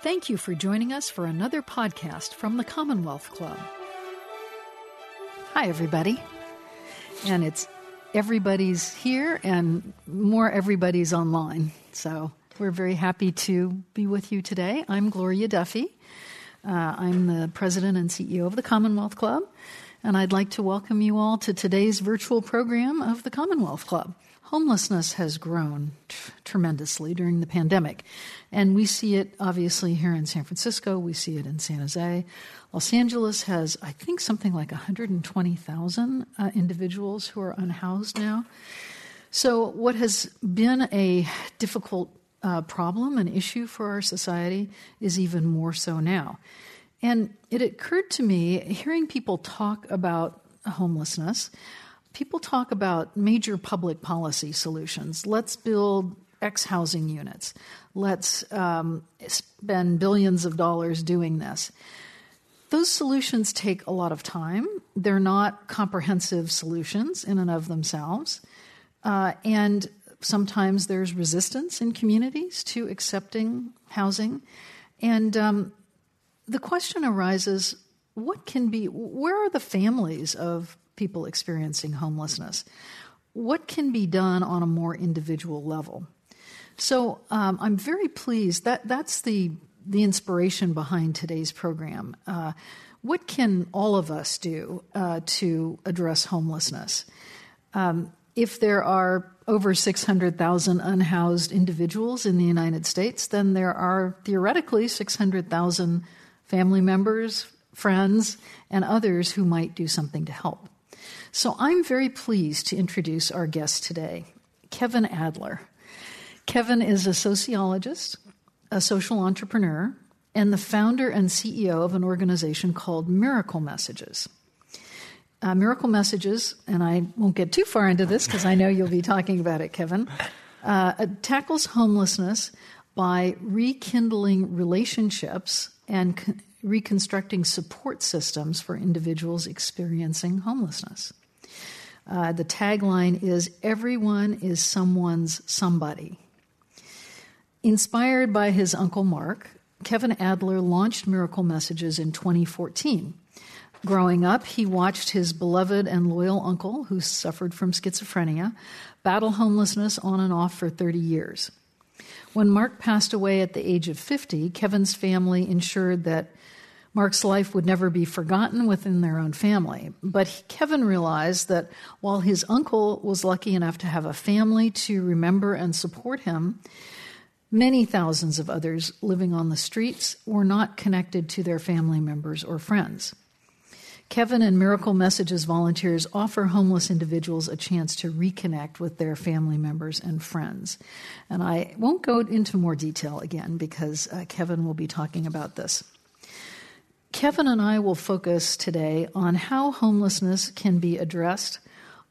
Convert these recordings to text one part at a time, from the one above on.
Thank you for joining us for another podcast from the Commonwealth Club. Hi, everybody. And it's everybody's here and more everybody's online. So we're very happy to be with you today. I'm Gloria Duffy. Uh, I'm the president and CEO of the Commonwealth Club, and I'd like to welcome you all to today's virtual program of the Commonwealth Club. Homelessness has grown t- tremendously during the pandemic, and we see it obviously here in San Francisco, we see it in San Jose. Los Angeles has, I think, something like 120,000 uh, individuals who are unhoused now. So, what has been a difficult uh, problem, an issue for our society, is even more so now. And it occurred to me, hearing people talk about homelessness, people talk about major public policy solutions. Let's build X housing units. Let's um, spend billions of dollars doing this. Those solutions take a lot of time. They're not comprehensive solutions in and of themselves. Uh, and sometimes there's resistance in communities to accepting housing. And um, the question arises what can be, where are the families of people experiencing homelessness. What can be done on a more individual level? So um, I'm very pleased that that's the the inspiration behind today's program. Uh, what can all of us do uh, to address homelessness? Um, if there are over 600,000 unhoused individuals in the United States, then there are theoretically 600,000 family members, friends, and others who might do something to help. So I'm very pleased to introduce our guest today, Kevin Adler. Kevin is a sociologist, a social entrepreneur, and the founder and CEO of an organization called Miracle Messages. Uh, Miracle Messages, and I won't get too far into this because I know you'll be talking about it, Kevin, uh, tackles homelessness by rekindling relationships and reconstructing support systems for individuals experiencing homelessness. Uh, the tagline is Everyone is someone's somebody. Inspired by his uncle Mark, Kevin Adler launched Miracle Messages in 2014. Growing up, he watched his beloved and loyal uncle, who suffered from schizophrenia, battle homelessness on and off for 30 years. When Mark passed away at the age of 50, Kevin's family ensured that Mark's life would never be forgotten within their own family. But Kevin realized that while his uncle was lucky enough to have a family to remember and support him, many thousands of others living on the streets were not connected to their family members or friends. Kevin and Miracle Messages volunteers offer homeless individuals a chance to reconnect with their family members and friends. And I won't go into more detail again because uh, Kevin will be talking about this. Kevin and I will focus today on how homelessness can be addressed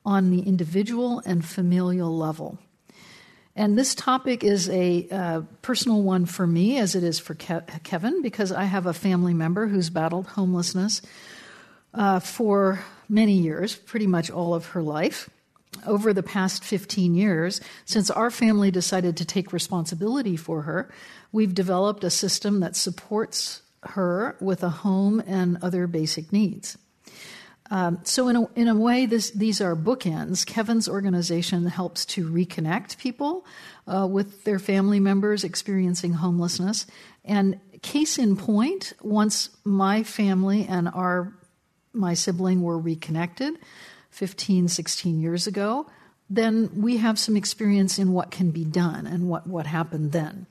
on the individual and familial level. And this topic is a uh, personal one for me, as it is for Ke- Kevin, because I have a family member who's battled homelessness uh, for many years, pretty much all of her life. Over the past 15 years, since our family decided to take responsibility for her, we've developed a system that supports her with a home and other basic needs. Um, so, in a, in a way, this, these are bookends. Kevin's organization helps to reconnect people uh, with their family members experiencing homelessness. And case in point, once my family and our my sibling were reconnected 15, 16 years ago, then we have some experience in what can be done and what, what happened then.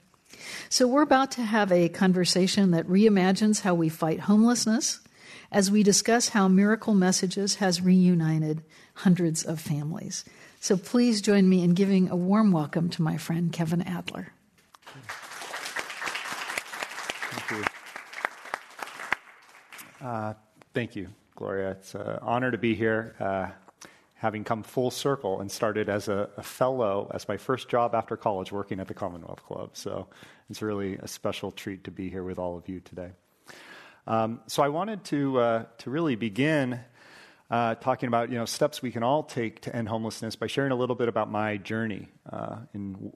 So, we're about to have a conversation that reimagines how we fight homelessness as we discuss how Miracle Messages has reunited hundreds of families. So, please join me in giving a warm welcome to my friend Kevin Adler. Thank you. Uh, thank you, Gloria. It's an honor to be here. Uh, having come full circle and started as a, a, fellow, as my first job after college, working at the Commonwealth Club. So it's really a special treat to be here with all of you today. Um, so I wanted to uh, to really begin uh, talking about you know steps we can all take to end homelessness by sharing a little bit about my journey uh, in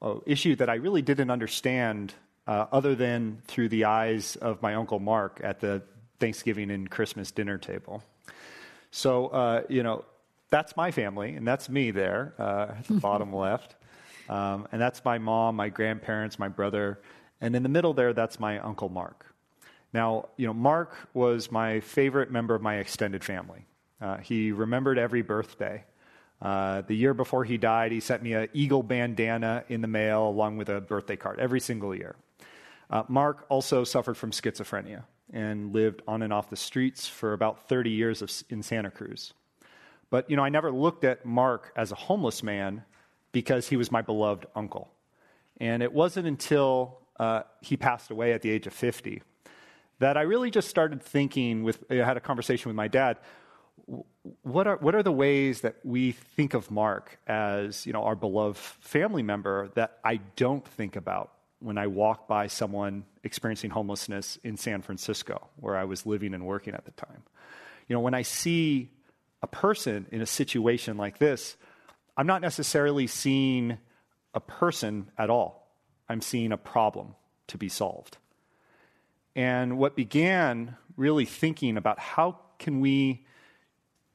an issue that I really didn't understand uh, other than through the eyes of my Uncle Mark at the Thanksgiving and Christmas dinner table. So, uh, you know, that's my family, and that's me there uh, at the bottom left. Um, and that's my mom, my grandparents, my brother. And in the middle there, that's my Uncle Mark. Now, you know, Mark was my favorite member of my extended family. Uh, he remembered every birthday. Uh, the year before he died, he sent me an eagle bandana in the mail along with a birthday card every single year. Uh, Mark also suffered from schizophrenia and lived on and off the streets for about 30 years of, in Santa Cruz. But, you know, I never looked at Mark as a homeless man because he was my beloved uncle. And it wasn't until uh, he passed away at the age of 50 that I really just started thinking with, I had a conversation with my dad. What are, what are the ways that we think of Mark as, you know, our beloved family member that I don't think about when I walk by someone experiencing homelessness in San Francisco, where I was living and working at the time? You know, when I see a person in a situation like this, I'm not necessarily seeing a person at all. I'm seeing a problem to be solved. And what began really thinking about how can we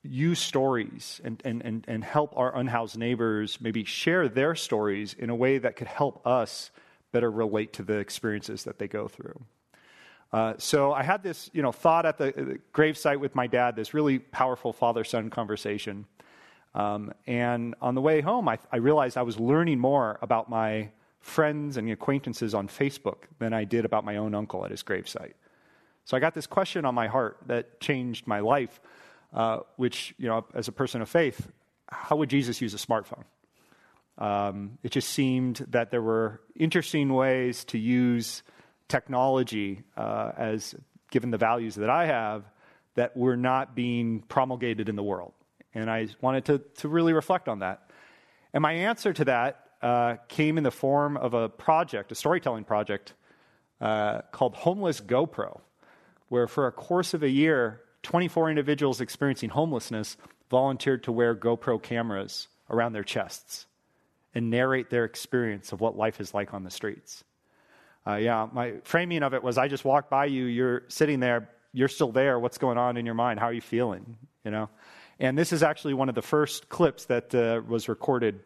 use stories and, and, and, and help our unhoused neighbors maybe share their stories in a way that could help us better relate to the experiences that they go through. Uh, so I had this, you know, thought at the, the gravesite with my dad, this really powerful father-son conversation. Um, and on the way home, I, I, realized I was learning more about my friends and acquaintances on Facebook than I did about my own uncle at his gravesite. So I got this question on my heart that changed my life, uh, which, you know, as a person of faith, how would Jesus use a smartphone? Um, it just seemed that there were interesting ways to use technology uh, as given the values that I have that were not being promulgated in the world. And I wanted to, to really reflect on that. And my answer to that uh, came in the form of a project, a storytelling project uh, called Homeless GoPro, where for a course of a year, 24 individuals experiencing homelessness volunteered to wear GoPro cameras around their chests and narrate their experience of what life is like on the streets. Uh, yeah, my framing of it was I just walked by you, you're sitting there, you're still there, what's going on in your mind? How are you feeling? You know? And this is actually one of the first clips that uh, was recorded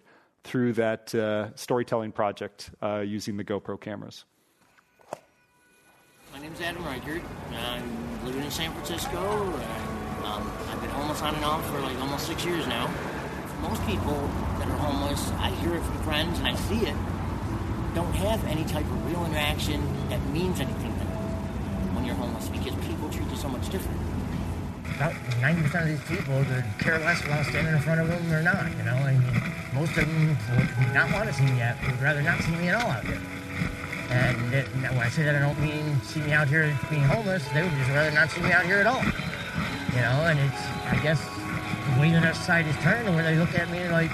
through that uh, storytelling project uh, using the GoPro cameras. My name is Adam Reichert. I'm living in San Francisco. And, um, I've been homeless on and off for like almost six years now. For most people that are homeless, I hear it from friends and I see it, don't have any type of real interaction that means anything to them when you're homeless because people treat you so much different about 90% of these people would care less about standing in front of them or not, you know. I mean, most of them would not want to see me out, would rather not see me at all out here. And it, when I say that, I don't mean see me out here being homeless. They would just rather not see me out here at all. You know, and it's, I guess, the way other side is turned, where they look at me like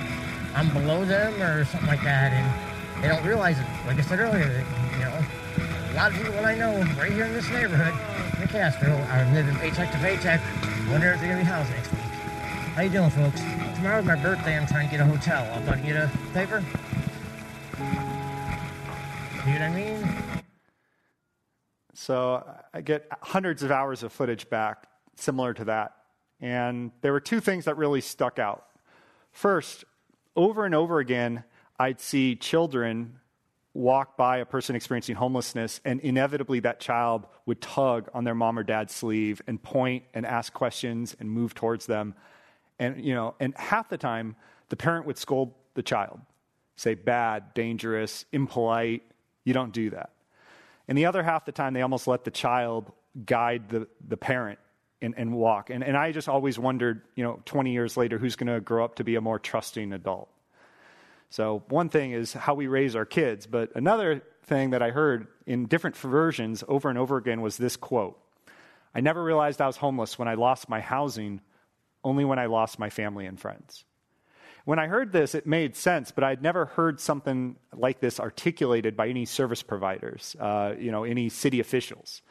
I'm below them or something like that. And they don't realize it. Like I said earlier, that, you know, a lot of people that I know right here in this neighborhood, in Castro, are living paycheck to paycheck Wonder if they're gonna be housed next week. How you doing, folks? Tomorrow's my birthday. I'm trying to get a hotel. I'm gonna get a paper. See what I mean? So I get hundreds of hours of footage back similar to that. And there were two things that really stuck out. First, over and over again, I'd see children walk by a person experiencing homelessness, and inevitably that child would tug on their mom or dad's sleeve and point and ask questions and move towards them. And, you know, and half the time, the parent would scold the child, say, bad, dangerous, impolite, you don't do that. And the other half the time, they almost let the child guide the, the parent and, and walk. And, and I just always wondered, you know, 20 years later, who's going to grow up to be a more trusting adult? So, one thing is how we raise our kids, but another thing that I heard in different versions over and over again was this quote I never realized I was homeless when I lost my housing, only when I lost my family and friends. When I heard this, it made sense, but I'd never heard something like this articulated by any service providers, uh, you know, any city officials.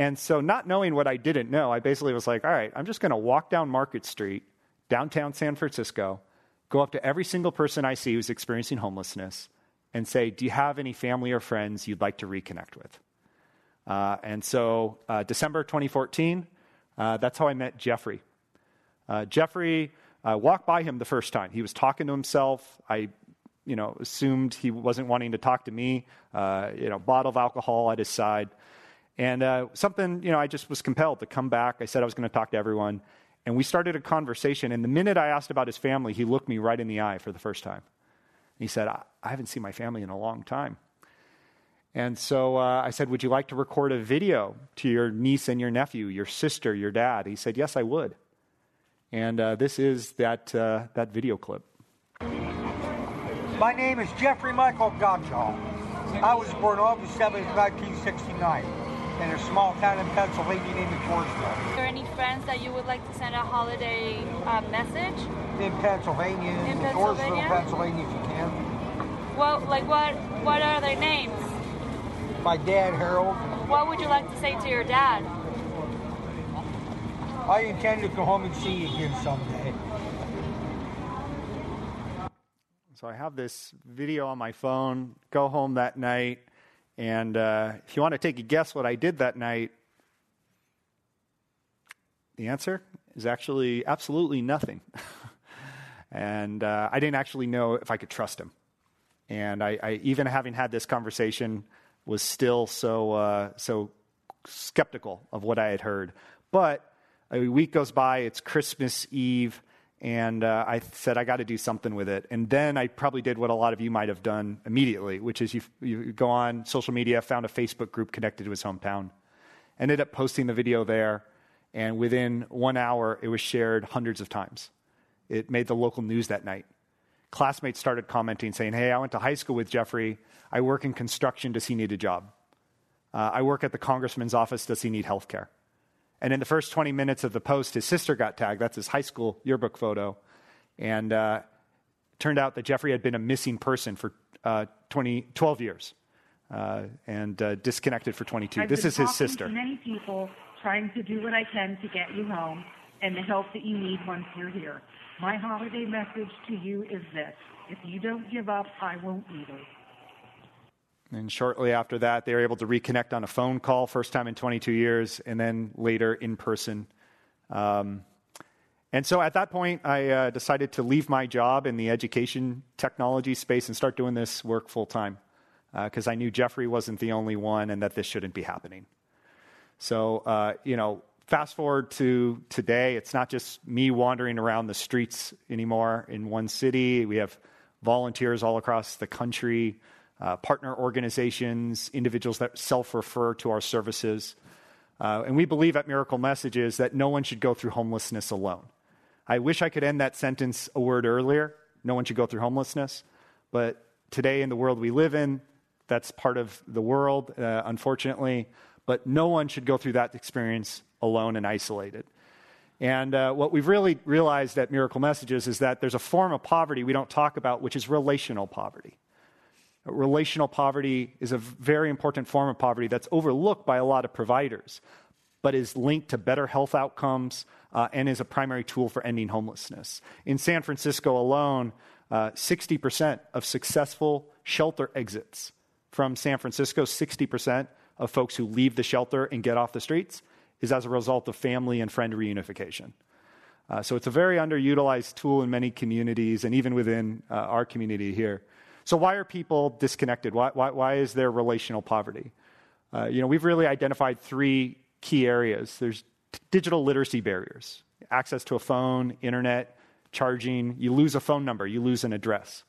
And so, not knowing what I didn't know, I basically was like, all right, I'm just going to walk down Market Street, downtown San Francisco, go up to every single person I see who's experiencing homelessness, and say, Do you have any family or friends you'd like to reconnect with? Uh, and so, uh, December 2014, uh, that's how I met Jeffrey. Uh, Jeffrey uh, walked by him the first time. He was talking to himself. I, you know, assumed he wasn't wanting to talk to me. Uh, you know, bottle of alcohol at his side, and something. You know, I just was compelled to come back. I said I was going to talk to everyone, and we started a conversation. And the minute I asked about his family, he looked me right in the eye for the first time. And He said, I, I haven't seen my family in a long time. And so uh, I said, Would you like to record a video to your niece and your nephew, your sister, your dad? He said, Yes, I would. And uh, this is that, uh, that video clip. My name is Jeffrey Michael Gottschall. I was born August 7, 1969, in a small town in Pennsylvania named Georgeville. Are there any friends that you would like to send a holiday uh, message? In Pennsylvania, in, in Pennsylvania? Pennsylvania, if you can. Well, like what? What are their names? My dad, Harold. What would you like to say to your dad? I intend to go home and see you again someday. So I have this video on my phone. Go home that night, and uh, if you want to take a guess what I did that night, the answer is actually absolutely nothing. and uh, I didn't actually know if I could trust him. And I, I even having had this conversation was still so uh, so skeptical of what I had heard. But a week goes by, it's Christmas Eve, and uh, I said I got to do something with it. And then I probably did what a lot of you might have done immediately, which is you, you go on social media, found a Facebook group connected to his hometown, ended up posting the video there, and within one hour, it was shared hundreds of times. It made the local news that night. Classmates started commenting, saying, Hey, I went to high school with Jeffrey. I work in construction. Does he need a job? Uh, I work at the congressman's office. Does he need health care? And in the first 20 minutes of the post, his sister got tagged. That's his high school yearbook photo. And uh, turned out that Jeffrey had been a missing person for uh, 20, 12 years uh, and uh, disconnected for 22. I've this is his sister. Many people trying to do what I can to get you home and the help that you need once you're here. My holiday message to you is this if you don't give up, I won't either. And shortly after that, they were able to reconnect on a phone call, first time in 22 years, and then later in person. Um, and so at that point, I uh, decided to leave my job in the education technology space and start doing this work full time because uh, I knew Jeffrey wasn't the only one and that this shouldn't be happening. So, uh, you know, fast forward to today, it's not just me wandering around the streets anymore in one city. We have volunteers all across the country uh, partner organizations, individuals that self refer to our services. Uh, and we believe at Miracle Messages that no one should go through homelessness alone. I wish I could end that sentence a word earlier. No one should go through homelessness. But today, in the world we live in, that's part of the world, uh, unfortunately. But no one should go through that experience alone and isolated. And uh, what we've really realized at Miracle Messages is that there's a form of poverty we don't talk about, which is relational poverty. Relational poverty is a very important form of poverty that's overlooked by a lot of providers, but is linked to better health outcomes uh, and is a primary tool for ending homelessness. In San Francisco alone, uh, 60% of successful shelter exits from San Francisco, 60% of folks who leave the shelter and get off the streets is as a result of family and friend reunification. Uh, so it's a very underutilized tool in many communities and even within uh, our community here. So, why are people disconnected? Why, why, why is there relational poverty? Uh, you know, we've really identified three key areas. There's t- digital literacy barriers, access to a phone, internet, charging. You lose a phone number, you lose an address.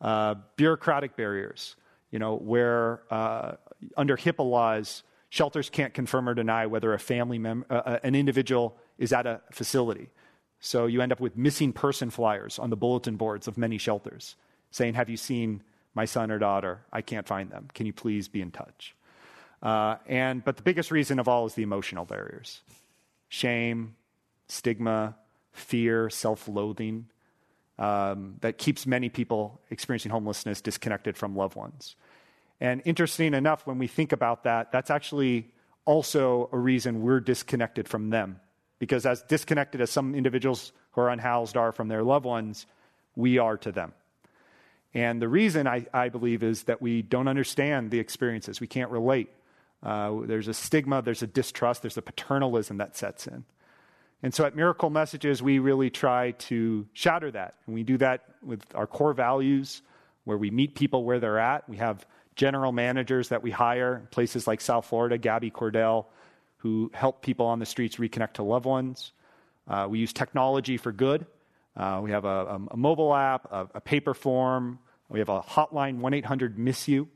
Uh, bureaucratic barriers, you know, where uh, under HIPAA laws, shelters can't confirm or deny whether a family member, uh, uh, an individual is at a facility. So you end up with missing person flyers on the bulletin boards of many shelters saying, Have you seen my son or daughter? I can't find them. Can you please be in touch? Uh, and, but the biggest reason of all is the emotional barriers shame, stigma, fear, self loathing um, that keeps many people experiencing homelessness disconnected from loved ones. And interesting enough, when we think about that, that's actually also a reason we're disconnected from them. Because as disconnected as some individuals who are unhoused are from their loved ones, we are to them. And the reason I, I believe is that we don't understand the experiences. We can't relate. Uh, there's a stigma, there's a distrust, there's a paternalism that sets in. And so at Miracle Messages, we really try to shatter that. And we do that with our core values, where we meet people where they're at. We have general managers that we hire places like South Florida, Gabby Cordell, who help people on the streets reconnect to loved ones. Uh, we use technology for good. Uh, we have a, a, mobile app, a, a, paper form. We have a hotline, 1 800 Miss You.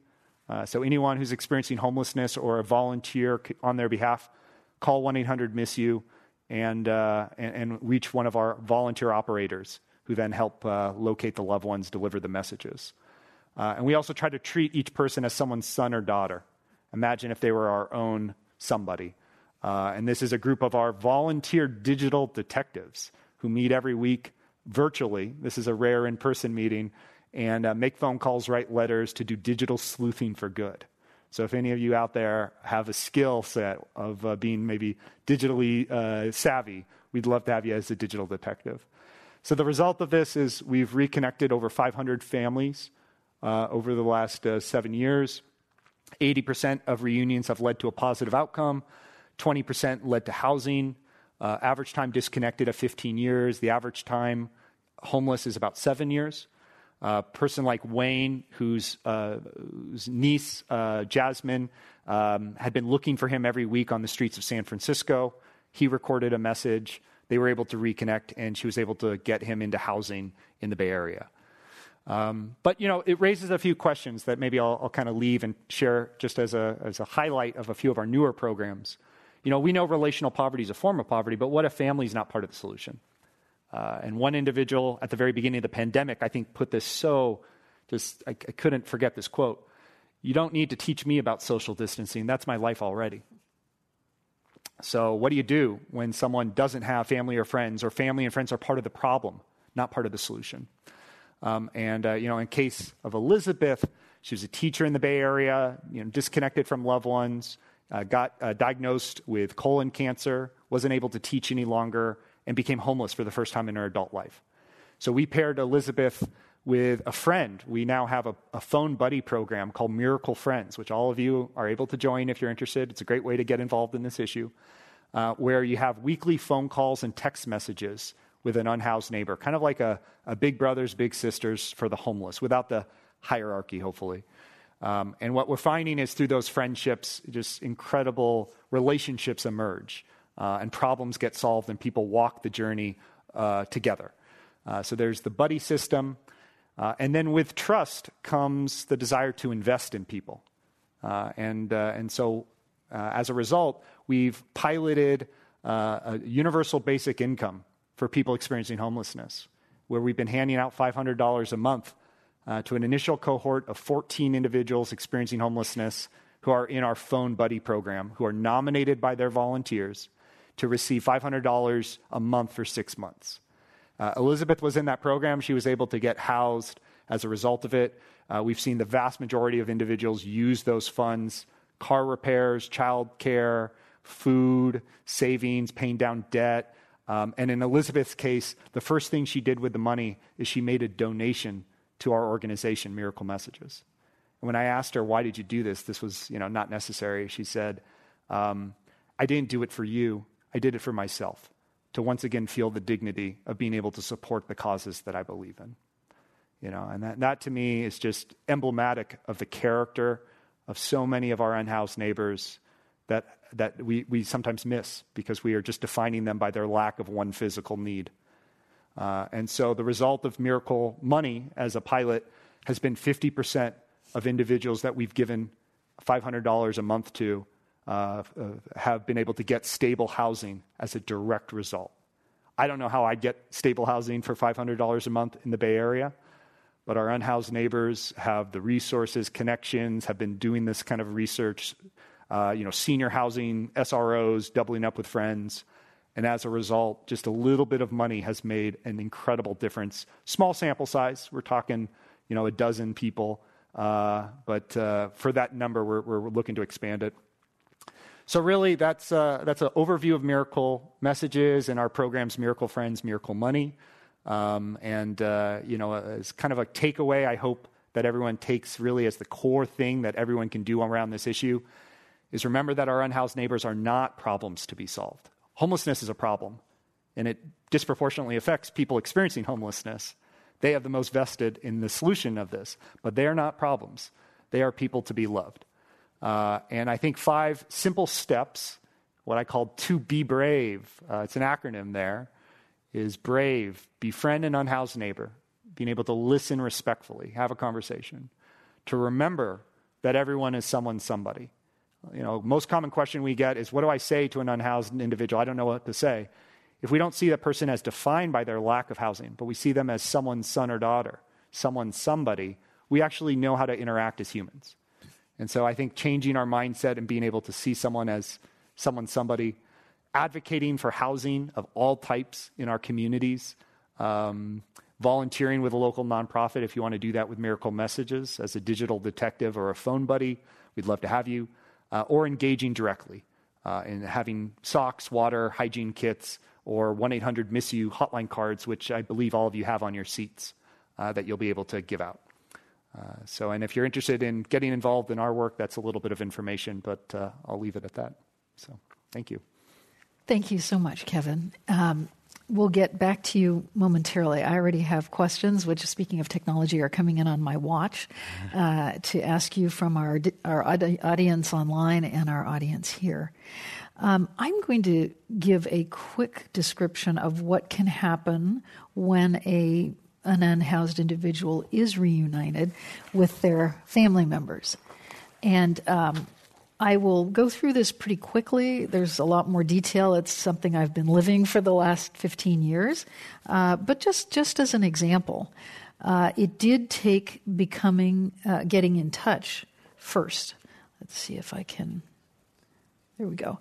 Uh, so anyone who's experiencing homelessness or a volunteer on their behalf, call 1 800 Miss You and, uh, and, and, reach one of our volunteer operators who then help uh, locate the loved ones, deliver the messages. Uh, and we also try to treat each person as someone's son or daughter. Imagine if they were our own somebody. Uh, and this is a group of our volunteer digital detectives who meet every week virtually. This is a rare in person meeting, and uh, make phone calls, write letters to do digital sleuthing for good. So if any of you out there have a skill set of uh, being maybe digitally uh, savvy, we'd love to have you as a digital detective. So the result of this is we've reconnected over 500 families uh, over the last uh, seven years. 80% of reunions have led to a positive outcome. 20% led to housing. Uh, average time disconnected at 15 years. The average time homeless is about seven years a person like Wayne, whose, uh, whose niece, uh, Jasmine, um, had been looking for him every week on the streets of San Francisco. He recorded a message. They were able to reconnect, and she was able to get him into housing in the Bay Area. Um, but, you know, it raises a few questions that maybe I'll, I'll kind of leave and share just as a, as a highlight of a few of our newer programs. You know, we know relational poverty is a form of poverty, but what if family is not part of the solution? Uh, and one individual at the very beginning of the pandemic, I think, put this so just, I, I couldn't forget this quote. You don't need to teach me about social distancing. That's my life already. So, what do you do when someone doesn't have family or friends, or family and friends are part of the problem, not part of the solution? Um, and, uh, you know, in case of Elizabeth, she was a teacher in the Bay Area, you know, disconnected from loved ones, uh, got uh, diagnosed with colon cancer, wasn't able to teach any longer, and became homeless for the first time in her adult life. So we paired Elizabeth with a friend. We now have a, a, phone buddy program called Miracle Friends, which all of you are able to join if you're interested. It's a great way to get involved in this issue, uh, where you have weekly phone calls and text messages with an unhoused neighbor, kind of like a, a big brothers, big sisters for the homeless, without the hierarchy, hopefully. Um, and what we're finding is through those friendships, just incredible relationships emerge uh, and problems get solved, and people walk the journey uh, together. Uh, so there's the buddy system. And then with trust comes the desire to invest in people. And, and so as a result, we've piloted a universal basic income for people experiencing homelessness, where we've been handing out $500 a month to an initial cohort of 14 individuals experiencing homelessness who are in our phone buddy program, who are nominated by their volunteers to receive $500 a month for six months. Uh, Elizabeth was in that program. She was able to get housed as a result of it. Uh, we've seen the vast majority of individuals use those funds car repairs, child care, food, savings, paying down debt. Um, and in Elizabeth's case, the first thing she did with the money is she made a donation to our organization, Miracle Messages. And when I asked her, why did you do this? This was, you know, not necessary. She said, um, I didn't do it for you. I did it for myself to once again feel the dignity of being able to support the causes that I believe in. You know, and that, that to me is just emblematic of the character of so many of our unhoused neighbors that, that we, we sometimes miss because we are just defining them by their lack of one physical need. Uh, and so the result of Miracle Money as a pilot has been 50% of individuals that we've given $500 a month to uh, uh, have been able to get stable housing as a direct result. I don't know how I'd get stable housing for $500 a month in the Bay Area, but our unhoused neighbors have the resources, connections, have been doing this kind of research, uh, you know, senior housing, SROs, doubling up with friends. And as a result, just a little bit of money has made an incredible difference. Small sample size, we're talking, you know, a dozen people. Uh, but uh, for that number, we're, we're looking to expand it. So, really, that's, uh, that's an overview of miracle messages and our programs, Miracle Friends, Miracle Money. Um, and, uh, you know, as kind of a takeaway, I hope that everyone takes really as the core thing that everyone can do around this issue is remember that our unhoused neighbors are not problems to be solved. Homelessness is a problem, and it disproportionately affects people experiencing homelessness. They have the most vested in the solution of this, but they are not problems. They are people to be loved. Uh, and I think five simple steps, what I call to be brave, uh, it's an acronym there, is brave, befriend an unhoused neighbor, being able to listen respectfully, have a conversation, to remember that everyone is someone somebody. You know, most common question we get is what do I say to an unhoused individual? I don't know what to say. If we don't see that person as defined by their lack of housing, but we see them as someone's son or daughter, someone's somebody, we actually know how to interact as humans. And so I think changing our mindset and being able to see someone as someone somebody advocating for housing of all types in our communities, um, volunteering with a local nonprofit if you want to do that with Miracle Messages as a digital detective or a phone buddy, we'd love to have you, uh, or engaging directly uh, in having socks, water, hygiene kits, or 1 800 Miss You hotline cards, which I believe all of you have on your seats uh, that you'll be able to give out. Uh, so, and if you're interested in getting involved in our work, that's a little bit of information, but uh, I'll leave it at that. So, thank you. Thank you so much, Kevin. Um, we'll get back to you momentarily. I already have questions, which, speaking of technology, are coming in on my watch uh, to ask you from our, our audience online and our audience here. Um, I'm going to give a quick description of what can happen when a an unhoused individual is reunited with their family members. And um, I will go through this pretty quickly. There's a lot more detail. It's something I've been living for the last 15 years. Uh, but just, just as an example, uh, it did take becoming, uh, getting in touch first. Let's see if I can. There we go.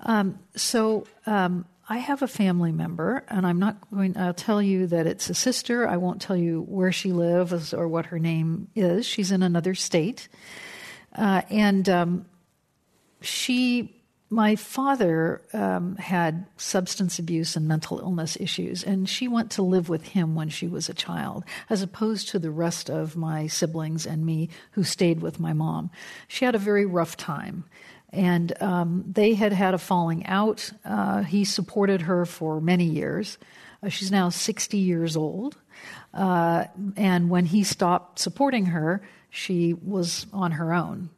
Um, so um, I have a family member, and I'm not going. I'll tell you that it's a sister. I won't tell you where she lives or what her name is. She's in another state, uh, and um, she my father um, had substance abuse and mental illness issues, and she went to live with him when she was a child, as opposed to the rest of my siblings and me who stayed with my mom. She had a very rough time, and um, they had had a falling out. Uh, he supported her for many years. Uh, she's now 60 years old, uh, and when he stopped supporting her, she was on her own.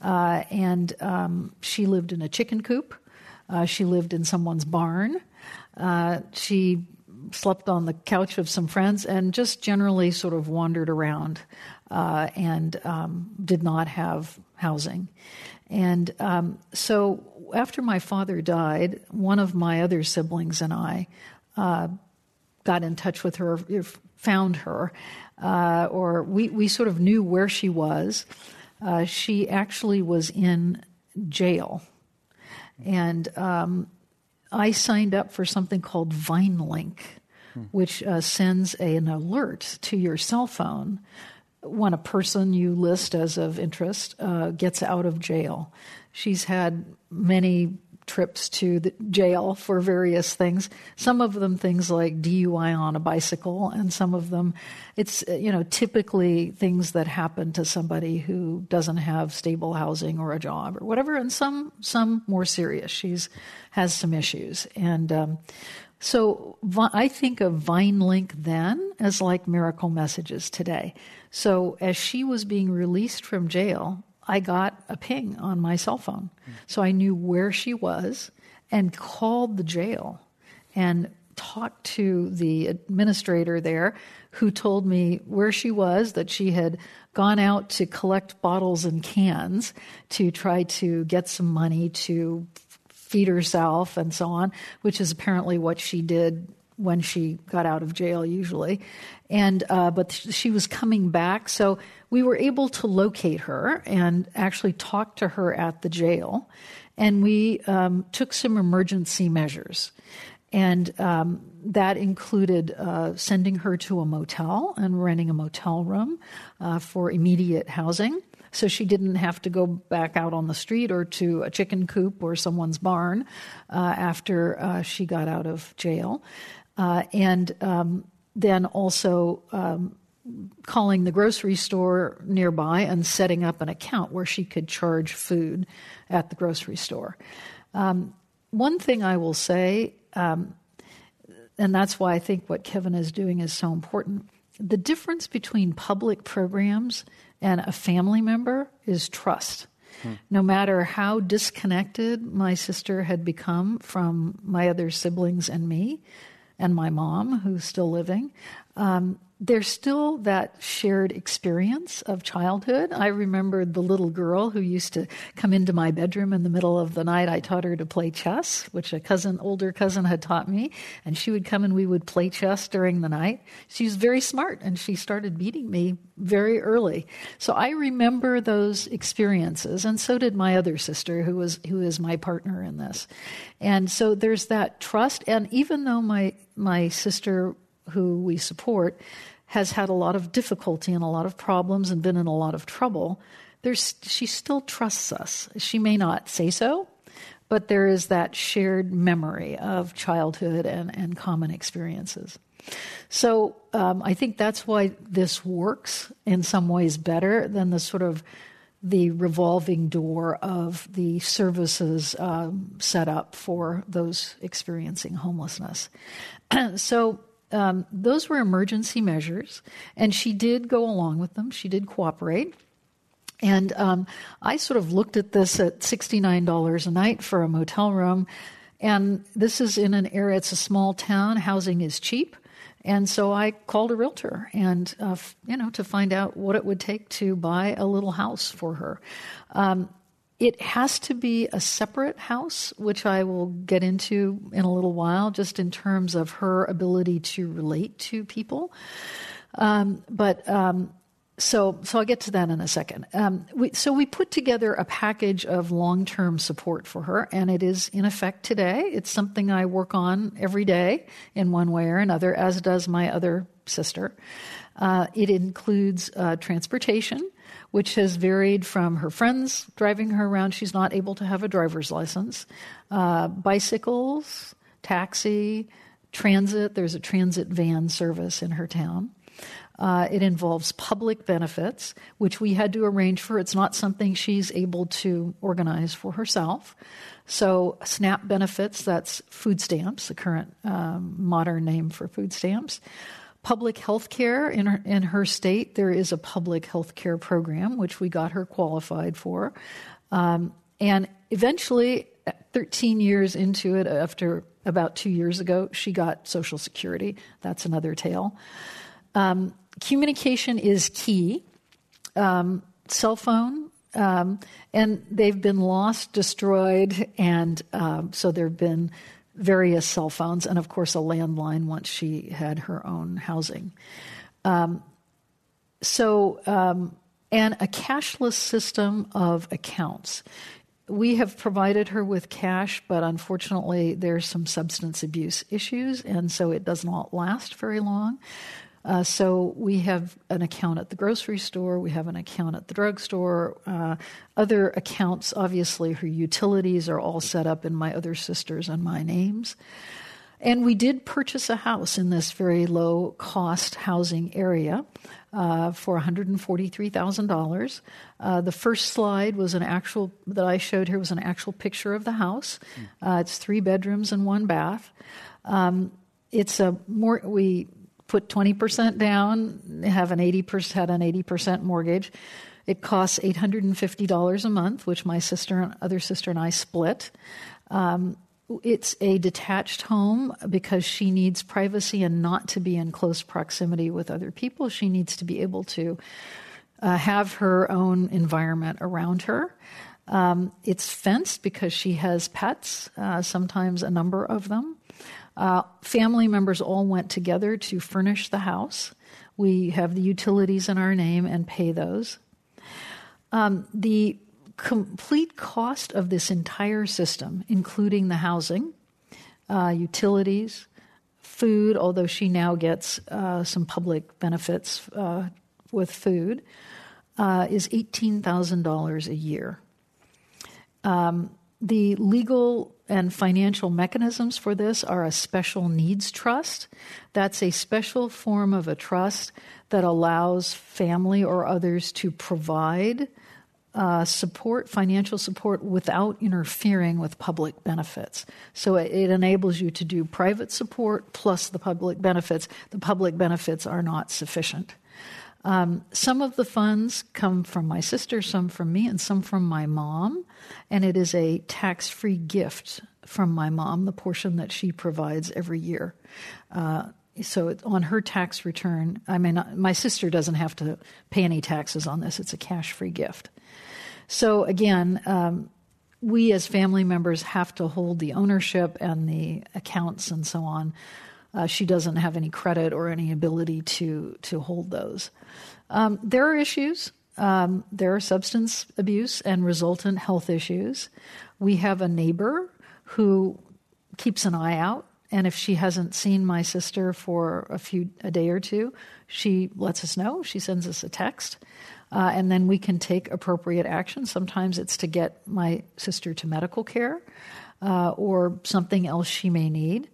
Uh, and um, she lived in a chicken coop. Uh, she lived in someone's barn. Uh, she slept on the couch of some friends and just generally sort of wandered around uh, and um, did not have housing. And um, so after my father died, one of my other siblings and I uh, got in touch with her, found her, uh, or we, we sort of knew where she was. Uh, she actually was in jail. And um, I signed up for something called VineLink, hmm. which uh, sends a, an alert to your cell phone when a person you list as of interest uh, gets out of jail. She's had many trips to the jail for various things. Some of them things like DUI on a bicycle, and some of them it's you know typically things that happen to somebody who doesn't have stable housing or a job or whatever, and some some more serious. She's has some issues, and um, so I think of VineLink then as like miracle messages today. So as she was being released from jail, I got a ping on my cell phone. So I knew where she was and called the jail and talked to the administrator there who told me where she was, that she had gone out to collect bottles and cans to try to get some money to feed herself and so on, which is apparently what she did when she got out of jail usually. And uh, but she was coming back. So we were able to locate her and actually talk to her at the jail. And we um, took some emergency measures. And um, that included uh, sending her to a motel and renting a motel room uh, for immediate housing. So she didn't have to go back out on the street or to a chicken coop or someone's barn uh, after uh, she got out of jail. Uh, and um, then also um, calling the grocery store nearby and setting up an account where she could charge food at the grocery store. Um, one thing I will say, um, and that's why I think what Kevin is doing is so important the difference between public programs and a family member is trust. Hmm. No matter how disconnected my sister had become from my other siblings and me, and my mom, who's still living, um, there's still that shared experience of childhood. I remember the little girl who used to come into my bedroom in the middle of the night. I taught her to play chess, which a cousin, older cousin, had taught me, and she would come and we would play chess during the night. She was very smart, and she started beating me very early. So I remember those experiences, and so did my other sister, who was who is my partner in this. And so there's that trust. And even though my my sister who we support, has had a lot of difficulty and a lot of problems and been in a lot of trouble, there's, she still trusts us. She may not say so, but there is that shared memory of childhood and, and common experiences. So um, I think that's why this works in some ways better than the sort of the revolving door of the services um, set up for those experiencing homelessness. so um, those were emergency measures, and she did go along with them. She did cooperate. And um, I sort of looked at this at $69 a night for a motel room. And this is in an area, it's a small town, housing is cheap. And so I called a realtor and, uh, you know, to find out what it would take to buy a little house for her. Um, it has to be a separate house, which I will get into in a little while, just in terms of her ability to relate to people. Um, but um, so, so I'll get to that in a second. Um, we, so we put together a package of long-term support for her, and it is in effect today. It's something I work on every day in one way or another, as does my other sister. Uh, it includes uh, transportation which has varied from her friends driving her around. She's not able to have a driver's license. Uh, bicycles, taxi, transit. There's a transit van service in her town. Uh, it involves public benefits, which we had to arrange for. It's not something she's able to organize for herself. So, SNAP benefits, that's food stamps, the current um, modern name for food stamps public health care in her, in her state. There is a public health care program, which we got her qualified for. Um, and eventually, 13 years into it, after about two years ago, she got Social Security. That's another tale. Um, communication is key. Um, cell phone, um, and they've been lost, destroyed, and um, so there have been various cell phones, and of course a landline once she had her own housing. Um, so, um, and a cashless system of accounts. We have provided her with cash, but unfortunately, there's some substance abuse issues, and so it does not last very long. Uh, so we have an account at the grocery store, we have an account at the drugstore, uh, other accounts, obviously, her utilities are all set up in my other sisters and my names. And we did purchase a house in this very low cost housing area uh, for $143,000. Uh, the first slide was an actual, that I showed here was an actual picture of the house. Uh, it's three bedrooms and one bath. Um, it's a more, we put 20% down, have an 80%, had an 80% mortgage. It costs $850 a month, which my sister, other sister, and I split. Um, it's a detached home because she needs privacy and not to be in close proximity with other people. She needs to be able to uh, have her own environment around her. Um, it's fenced because she has pets, uh, sometimes a number of them. Uh, family members all went together to furnish the house. We have the utilities in our name and pay those. Um, the complete cost of this entire system, including the housing, uh, utilities, food, although she now gets uh, some public benefits uh, with food, uh, is $18,000 a year. Um, the legal and financial mechanisms for this are a special needs trust. That's a special form of a trust that allows family or others to provide uh, support, financial support, without interfering with public benefits. So it, it, enables you to do private support plus the public benefits. The public benefits are not sufficient. Um, some of the funds come from my sister, some from me, and some from my mom. And it is a tax free gift from my mom, the portion that she provides every year. Uh, so on her tax return, I mean, my sister doesn't have to pay any taxes on this. It's a cash free gift. So again, um, we as family members have to hold the ownership and the accounts and so on. Uh, she doesn't have any credit or any ability to to hold those. Um, there are issues. Um, there are substance abuse and resultant health issues. We have a neighbor who keeps an eye out, and if she hasn't seen my sister for a few a day or two, she lets us know. She sends us a text. Uh, and then we can take appropriate action. Sometimes it's to get my sister to medical care uh, or something else she may need.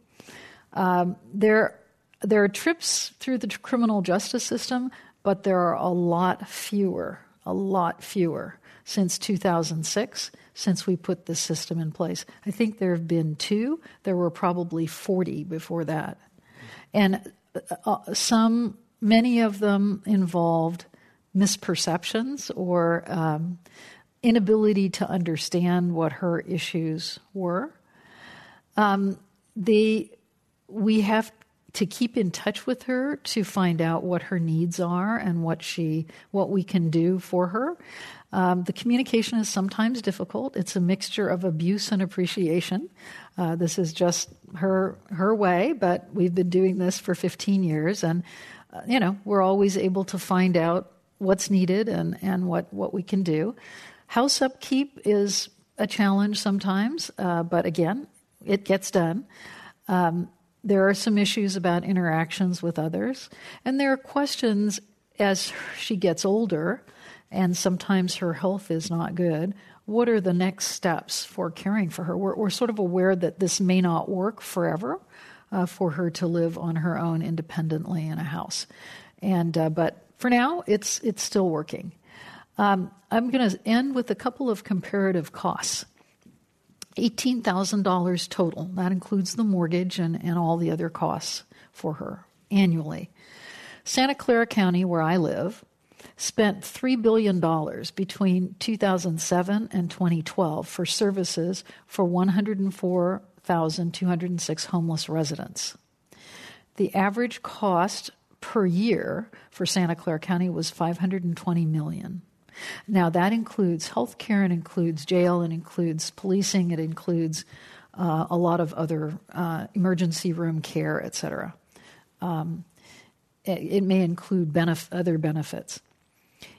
Um, there, there are trips through the criminal justice system, but there are a lot fewer, a lot fewer since 2006, since we put this system in place. I think there have been two. There were probably 40 before that. And uh, some, many of them involved misperceptions or um, inability to understand what her issues were. Um, the we have to keep in touch with her to find out what her needs are and what she what we can do for her. Um, the communication is sometimes difficult. It's a mixture of abuse and appreciation. Uh, this is just her her way, but we've been doing this for 15 years, and uh, you know we're always able to find out what's needed and and what what we can do. House upkeep is a challenge sometimes, uh, but again, it gets done. Um, there are some issues about interactions with others, and there are questions as she gets older and sometimes her health is not good. What are the next steps for caring for her? We're, we're sort of aware that this may not work forever uh, for her to live on her own independently in a house. And, uh, but for now, it's, it's still working. Um, I'm going to end with a couple of comparative costs. $18,000 total. That includes the mortgage and, and all the other costs for her annually. Santa Clara County, where I live, spent $3 billion between 2007 and 2012 for services for 104,206 homeless residents. The average cost per year for Santa Clara County was 520 million. Now, that includes health care, it includes jail, and includes policing, it includes uh, a lot of other uh, emergency room care, etc. Um, it, it, may include benef- other benefits.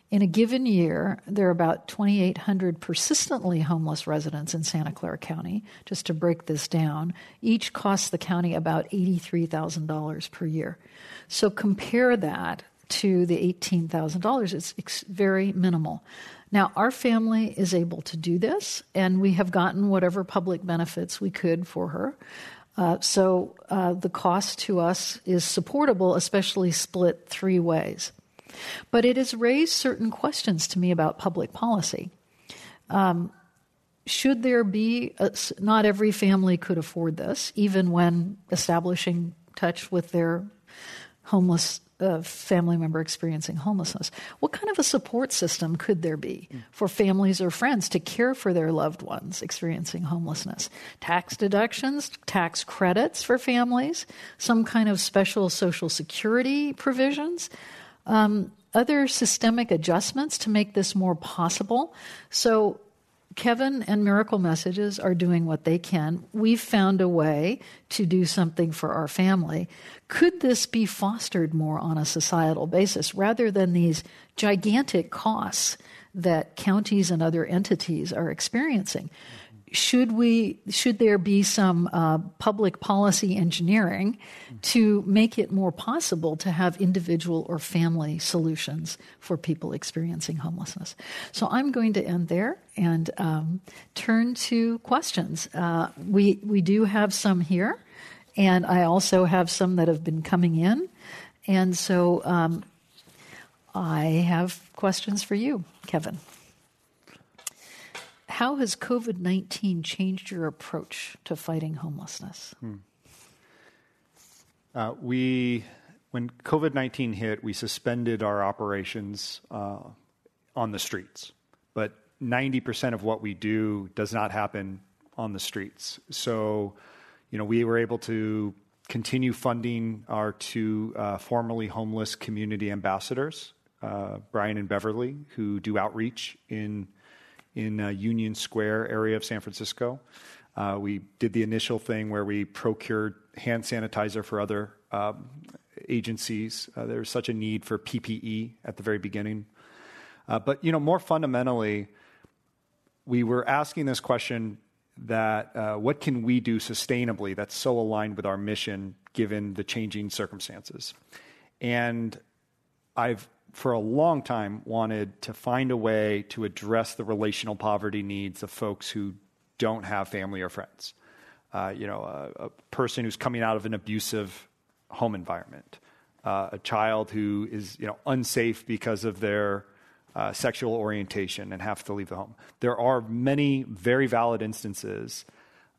In a given year, there are about 2,800 persistently homeless residents in Santa Clara County. Just to break this down, each costs the county about $83,000 per year. So compare that to the $18,000, it's very minimal. Now, our family is able to do this, and we have gotten whatever public benefits we could for her. Uh, so uh, the cost to us is supportable, especially split three ways. But it has raised certain questions to me about public policy. Um, should there be, a, not every family could afford this, even when establishing touch with their homeless a family member experiencing homelessness. What kind of a support system could there be for families or friends to care for their loved ones experiencing homelessness? Tax deductions, tax credits for families, some kind of special social security provisions. Um, other systemic adjustments to make this more possible. So, Kevin and Miracle Messages are doing what they can. We've found a way to do something for our family. Could this be fostered more on a societal basis rather than these gigantic costs that counties and other entities are experiencing? Should we should there be some uh, public policy engineering to make it more possible to have individual or family solutions for people experiencing homelessness? So i'm going to end there and um, turn to questions. Uh, we we do have some here and i also have some that have been coming in. And so um, i have questions for you kevin how has COVID 19 changed your approach to fighting homelessness? Hmm. Uh, we, when COVID 19 hit, we suspended our operations uh, on the streets. But 90% of what we do does not happen on the streets. So, you know, we were able to continue funding our two uh, formerly homeless community ambassadors, uh, Brian and Beverly, who do outreach in in uh, Union Square area of San Francisco. Uh, we did the initial thing where we procured hand sanitizer for other um, agencies. Uh, there was such a need for PPE at the very beginning. Uh, but you know, more fundamentally, we were asking this question that uh, what can we do sustainably that's so aligned with our mission given the changing circumstances? And I've for a long time wanted to find a way to address the relational poverty needs of folks who don't have family or friends. Uh, you know, a, a, person who's coming out of an abusive home environment, uh, a child who is you know unsafe because of their uh, sexual orientation and have to leave the home. There are many very valid instances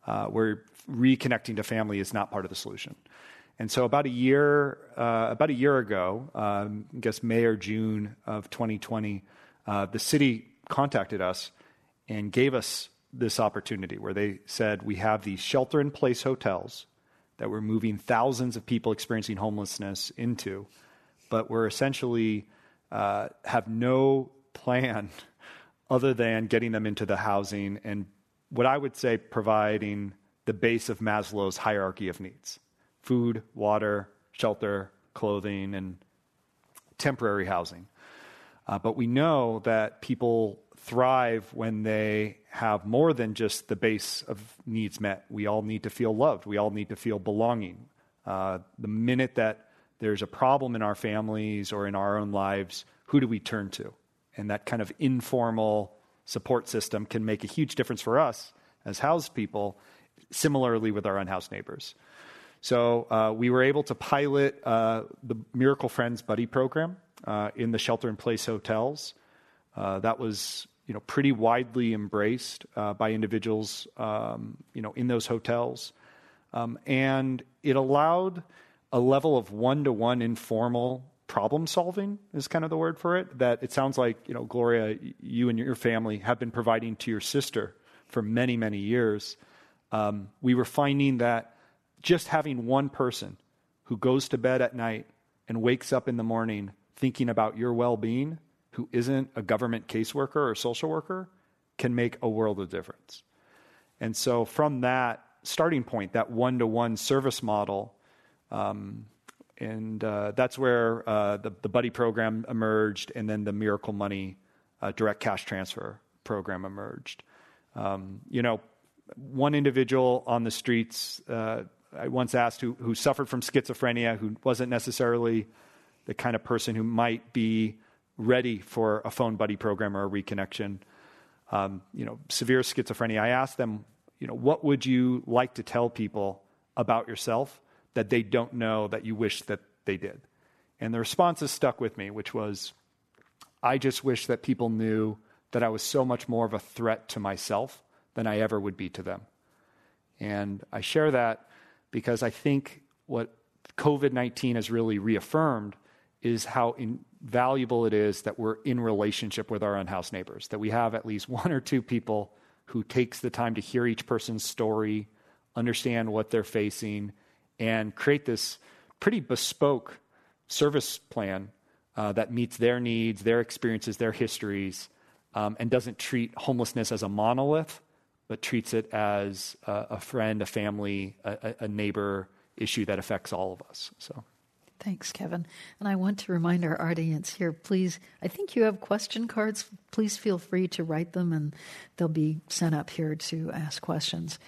uh, where reconnecting to family is not part of the solution. And so about a year, uh, about a year ago, um, I guess May or June of 2020, uh, the city contacted us and gave us this opportunity where they said we have these shelter-in-place hotels that we're moving thousands of people experiencing homelessness into, but we're essentially uh, have no plan other than getting them into the housing and what I would say providing the base of Maslow's hierarchy of needs food, water, shelter, clothing, and temporary housing. Uh, but we know that people thrive when they have more than just the base of needs met. We all need to feel loved. We all need to feel belonging. Uh, the minute that there's a problem in our families or in our own lives, who do we turn to? And that kind of informal support system can make a huge difference for us as housed people, similarly with our unhoused neighbors. So uh, we were able to pilot uh, the Miracle Friends Buddy program uh, in the shelter-in-place hotels. Uh, that was, you know, pretty widely embraced uh, by individuals, um, you know, in those hotels, um, and it allowed a level of one-to-one informal problem solving is kind of the word for it. That it sounds like, you know, Gloria, you and your family have been providing to your sister for many, many years. Um, we were finding that just having one person who goes to bed at night and wakes up in the morning thinking about your well being, who isn't a government caseworker or social worker, can make a world of difference. And so, from that starting point, that one to one service model, um, and uh, that's where uh, the, the Buddy program emerged, and then the Miracle Money uh, direct cash transfer program emerged. Um, you know, one individual on the streets uh, I once asked who, who suffered from schizophrenia, who wasn't necessarily the kind of person who might be ready for a phone buddy program or a reconnection. Um, you know, severe schizophrenia. I asked them, you know, what would you like to tell people about yourself that they don't know that you wish that they did? And the responses stuck with me, which was, I just wish that people knew that I was so much more of a threat to myself than I ever would be to them. And I share that because I think what COVID 19 has really reaffirmed is how invaluable it is that we're in relationship with our unhoused neighbors, that we have at least one or two people who takes the time to hear each person's story, understand what they're facing, and create this pretty bespoke service plan uh, that meets their needs, their experiences, their histories, um, and doesn't treat homelessness as a monolith, but treats it as a, a friend, a family, a, a, neighbor issue that affects all of us. So. Thanks, Kevin. And I want to remind our audience here please, I think you have question cards. Please feel free to write them and they'll be sent up here to ask questions.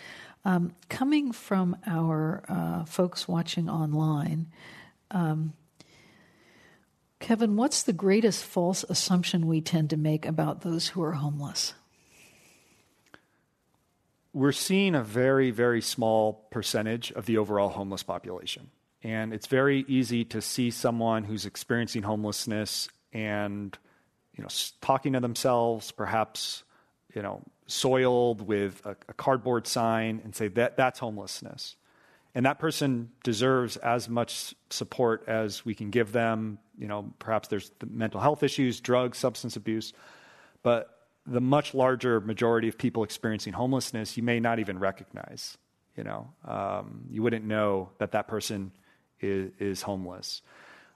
Um, coming from our uh, folks watching online, um, Kevin, what's the greatest false assumption we tend to make about those who are homeless? We're seeing a very, very small percentage of the overall homeless population. And it's very easy to see someone who's experiencing homelessness and, you know, talking to themselves, perhaps, you know, soiled with a, a cardboard sign and say that that's homelessness. And that person deserves as much support as we can give them. You know, perhaps there's the mental health issues, drugs, substance abuse. But the much larger majority of people experiencing homelessness, you may not even recognize. You know, um, you wouldn't know that that person is, is homeless.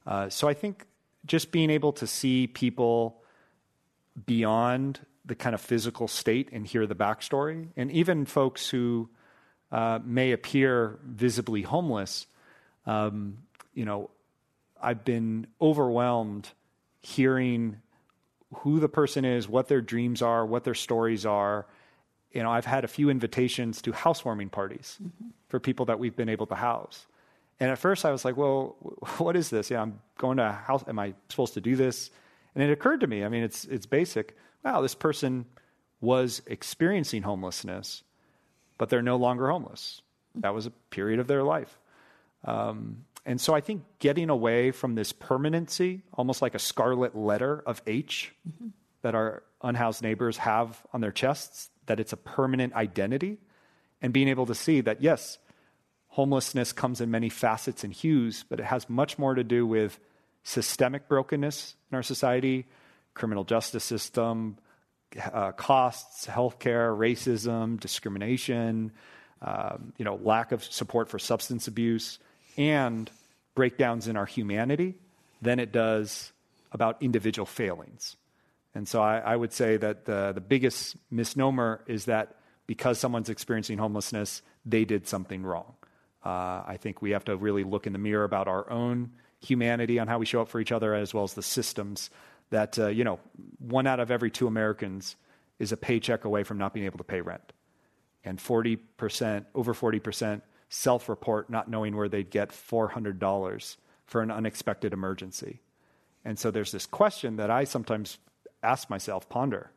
Uh, so I think just being able to see people beyond the kind of physical state and hear the backstory, and even folks who uh, may appear visibly homeless, um, you know, I've been overwhelmed hearing who the person is, what their dreams are, what their stories are. You know, I've had a few invitations to housewarming parties mm-hmm. for people that we've been able to house. And at first I was like, well, what is this? Yeah, I'm going to a house. Am I supposed to do this? And it occurred to me, I mean, it's, it's basic. Wow, this person was experiencing homelessness, but they're no longer homeless. That was a period of their life. Um, and so I think getting away from this permanency, almost like a scarlet letter of H mm-hmm. that our unhoused neighbors have on their chests, that it's a permanent identity, and being able to see that, yes, homelessness comes in many facets and hues, but it has much more to do with systemic brokenness in our society, criminal justice system, uh, costs, healthcare, racism, discrimination, um, you know, lack of support for substance abuse, and breakdowns in our humanity than it does about individual failings. And so I, I would say that the, the biggest misnomer is that because someone's experiencing homelessness, they did something wrong. Uh, I think we have to really look in the mirror about our own humanity on how we show up for each other, as well as the systems that, uh, you know, one out of every two Americans is a paycheck away from not being able to pay rent. And 40%, over 40%, self report not knowing where they'd get $400 for an unexpected emergency. And so there's this question that I sometimes ask myself, ponder,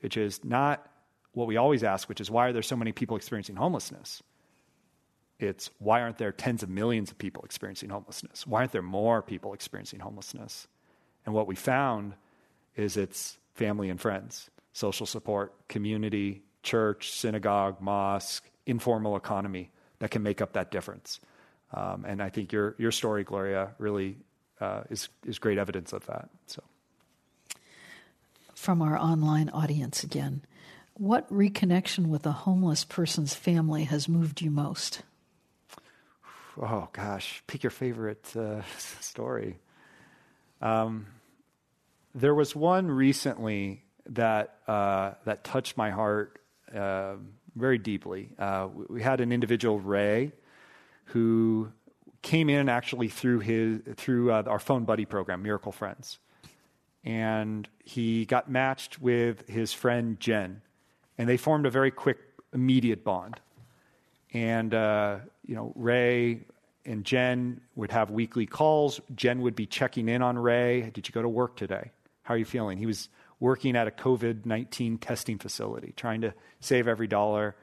which is not what we always ask, which is why are there so many people experiencing homelessness? It's why aren't there tens of millions of people experiencing homelessness? Why aren't there more people experiencing homelessness? And what we found is it's family and friends, social support, community, church, synagogue, mosque, informal economy that can make up that difference. Um, and I think your, your story, Gloria, really uh, is, is great evidence of that. So, From our online audience again, what reconnection with a homeless person's family has moved you most? Oh, gosh, pick your favorite uh, story. Um, there was one recently that uh, that touched my heart uh, very deeply. Uh, we had an individual, Ray, who came in actually through his through uh, our phone buddy program, Miracle Friends, and he got matched with his friend Jen, and they formed a very quick, immediate bond. And uh, you know, Ray and Jen would have weekly calls. Jen would be checking in on Ray. Did you go to work today? How are you feeling? He was working at a COVID 19 testing facility, trying to save every dollar.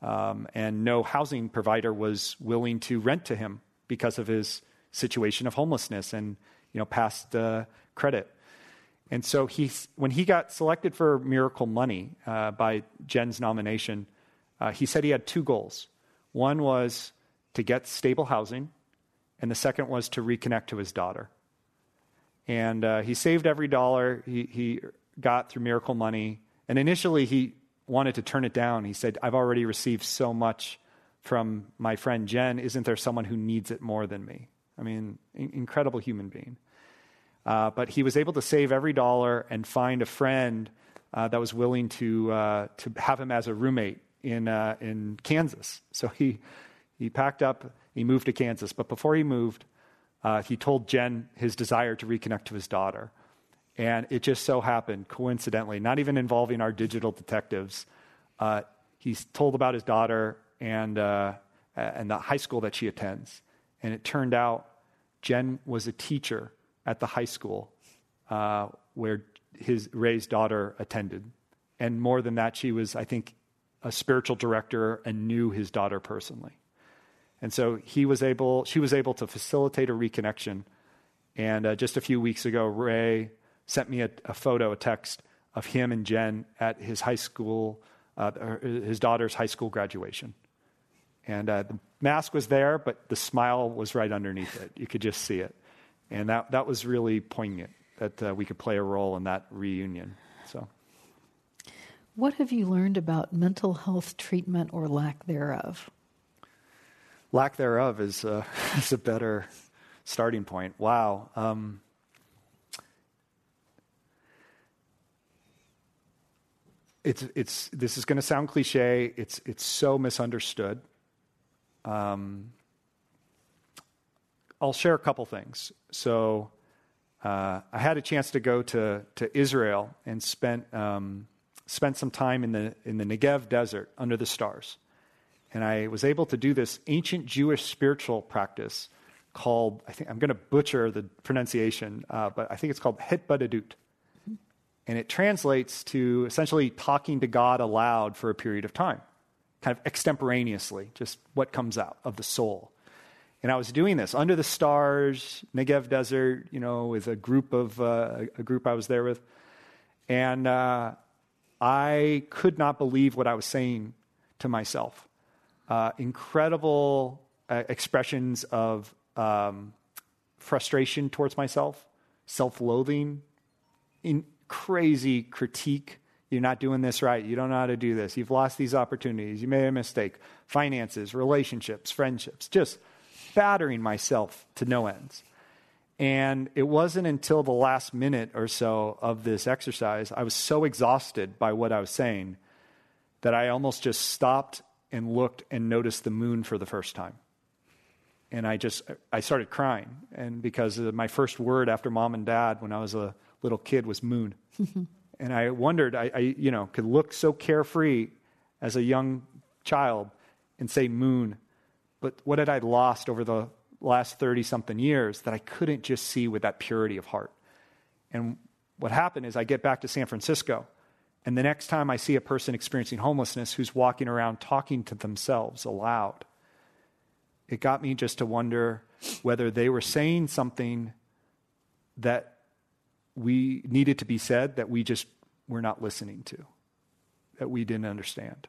Um, and no housing provider was willing to rent to him because of his situation of homelessness and you know past uh, credit. And so he, when he got selected for Miracle Money uh, by Jen's nomination, uh, he said he had two goals. One was to get stable housing, and the second was to reconnect to his daughter. And uh, he saved every dollar he, he got through Miracle Money. And initially, he wanted to turn it down. He said, I've already received so much from my friend Jen. Isn't there someone who needs it more than me? I mean, incredible human being. Uh, but he was able to save every dollar and find a friend uh, that was willing to, uh, to have him as a roommate in, uh, in Kansas. So he he packed up, he moved to Kansas. But before he moved, uh, he told Jen his desire to reconnect to his daughter. And it just so happened, coincidentally, not even involving our digital detectives, uh, he's told about his daughter and, uh, and the high school that she attends. And it turned out Jen was a teacher at the high school uh, where his Ray's daughter attended. And more than that, she was, I think, a spiritual director and knew his daughter personally. And so he was able, she was able to facilitate a reconnection. And uh, just a few weeks ago, Ray sent me a, a, photo, a text of him and Jen at his high school, uh, his daughter's high school graduation. And uh, the mask was there, but the smile was right underneath it. You could just see it. And that, that was really poignant that uh, we could play a role in that reunion. So. What have you learned about mental health treatment or lack thereof? lack thereof is, uh, is a better starting point. Wow. Um, it's, it's, this is going to sound cliche. It's, it's so misunderstood. Um, I'll share a couple things. So, uh, I had a chance to go to, to Israel and spent, um, spent some time in the, in the Negev desert under the stars. And I was able to do this ancient Jewish spiritual practice called, I think I'm going to butcher the pronunciation, uh, but I think it's called Hitbodedut. And it translates to essentially talking to God aloud for a period of time, kind of extemporaneously, just what comes out of the soul. And I was doing this under the stars, Negev Desert, you know, with a group of uh, a group I was there with, and uh, I could not believe what I was saying to myself uh, incredible uh, expressions of um, frustration towards myself, self loathing, in crazy critique. You're not doing this right. You don't know how to do this. You've lost these opportunities. You made a mistake. Finances, relationships, friendships, just battering myself to no ends. And it wasn't until the last minute or so of this exercise, I was so exhausted by what I was saying that I almost just stopped and looked and noticed the moon for the first time. And I just, I started crying. And because my first word after mom and dad when I was a little kid was moon. and I wondered, I, I, you know, could look so carefree as a young child and say moon. But what had I lost over the last 30 something years that I couldn't just see with that purity of heart? And what happened is I get back to San Francisco and the next time I see a person experiencing homelessness who's walking around talking to themselves aloud, it got me just to wonder whether they were saying something that we needed to be said that we just were not listening to, that we didn't understand.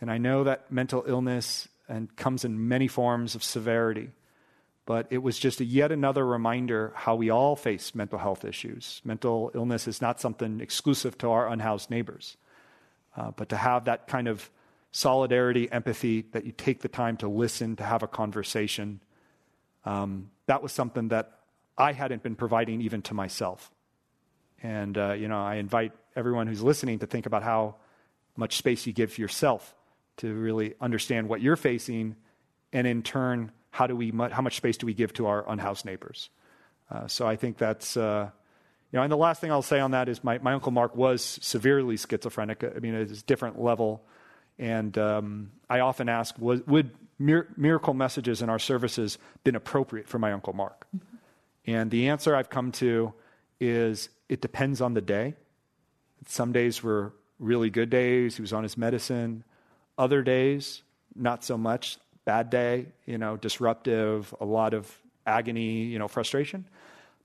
And I know that mental illness and comes in many forms of severity but it was just a yet another reminder how we all face mental health issues. Mental illness is not something exclusive to our unhoused neighbors, uh, but to have that kind of solidarity, empathy, that you take the time to listen, to have a conversation, um, that was something that I hadn't been providing even to myself. And, uh, you know, I invite everyone who's listening to think about how much space you give yourself to really understand what you're facing and in turn how, do we, how much space do we give to our unhoused neighbors? Uh, so I think that's, uh, you know, and the last thing I'll say on that is my, my Uncle Mark was severely schizophrenic. I mean, it's a different level. And um, I often ask, would mir- miracle messages in our services been appropriate for my Uncle Mark? Mm-hmm. And the answer I've come to is it depends on the day. Some days were really good days. He was on his medicine. Other days, not so much bad day, you know, disruptive, a lot of agony, you know, frustration.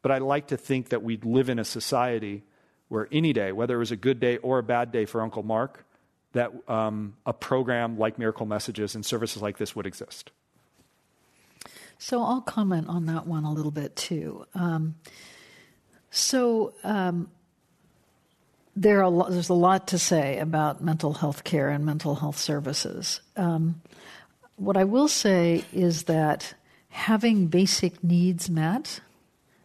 But I like to think that we live in a society where any day, whether it was a good day or a bad day for Uncle Mark, that um, a program like Miracle Messages and services like this would exist. So I'll comment on that one a little bit too. Um, so um, there are, there's a lot to say about mental health care and mental health services. Um, what I will say is that having basic needs met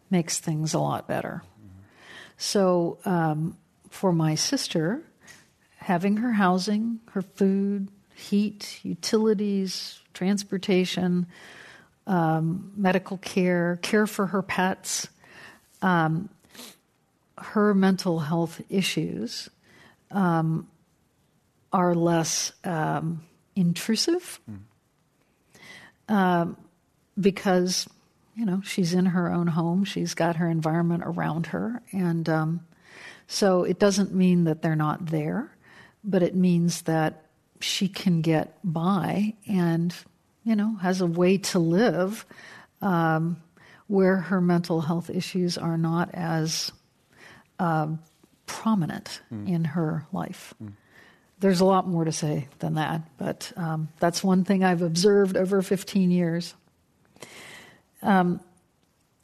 makes things a lot better. So, um, for my sister, having her housing, her food, heat, utilities, transportation, um, medical care, care for her pets, um, her mental health issues um, are less um, intrusive. Um, because you know she's in her own home, she's got her environment around her, and um, so it doesn't mean that they're not there, but it means that she can get by and you know has a way to live um, where her mental health issues are not as um, prominent in her life. There's a lot more to say than that, but um, that's one thing I've observed over 15 years. Um,